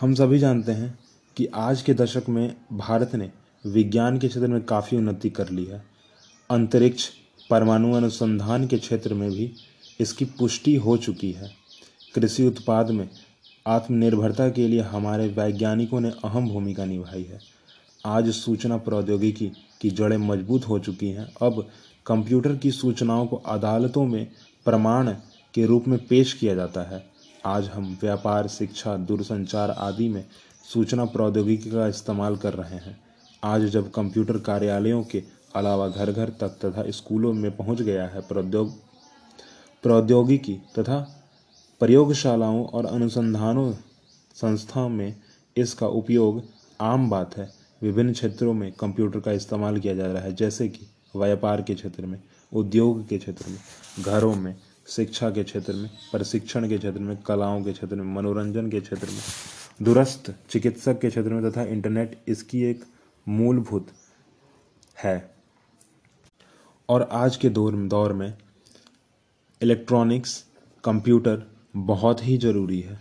हम सभी जानते हैं कि आज के दशक में भारत ने विज्ञान के क्षेत्र में काफ़ी उन्नति कर ली है। अंतरिक्ष परमाणु अनुसंधान के क्षेत्र में भी इसकी पुष्टि हो चुकी है। कृषि उत्पाद में आत्मनिर्भरता के लिए हमारे वैज्ञानिकों ने अहम भूमिका निभाई है। आज सूचना प्रौद्योगिकी की जड़ें मज़बूत हो चुकी हैं। अब कंप्यूटर की सूचनाओं को अदालतों में प्रमाण के रूप में पेश किया जाता है। आज हम व्यापार, शिक्षा, दूरसंचार आदि में सूचना प्रौद्योगिकी का इस्तेमाल कर रहे हैं। आज जब कंप्यूटर कार्यालयों के अलावा घर घर तक तथा स्कूलों में पहुँच गया है प्रौद्योग, प्रौद्योगिकी तथा प्रयोगशालाओं और अनुसंधानों संस्थाओं में इसका उपयोग आम बात है। विभिन्न क्षेत्रों में कंप्यूटर का इस्तेमाल किया जा रहा है, जैसे कि व्यापार के क्षेत्र में, उद्योग के क्षेत्र में, घरों में शिक्षा के क्षेत्र में, प्रशिक्षण के क्षेत्र में, कलाओं के क्षेत्र में, मनोरंजन के क्षेत्र में, दूरस्थ चिकित्सक के क्षेत्र में तथा इंटरनेट इसकी एक मूलभूत है। और आज के दौर दौर में इलेक्ट्रॉनिक्स कंप्यूटर बहुत ही ज़रूरी है।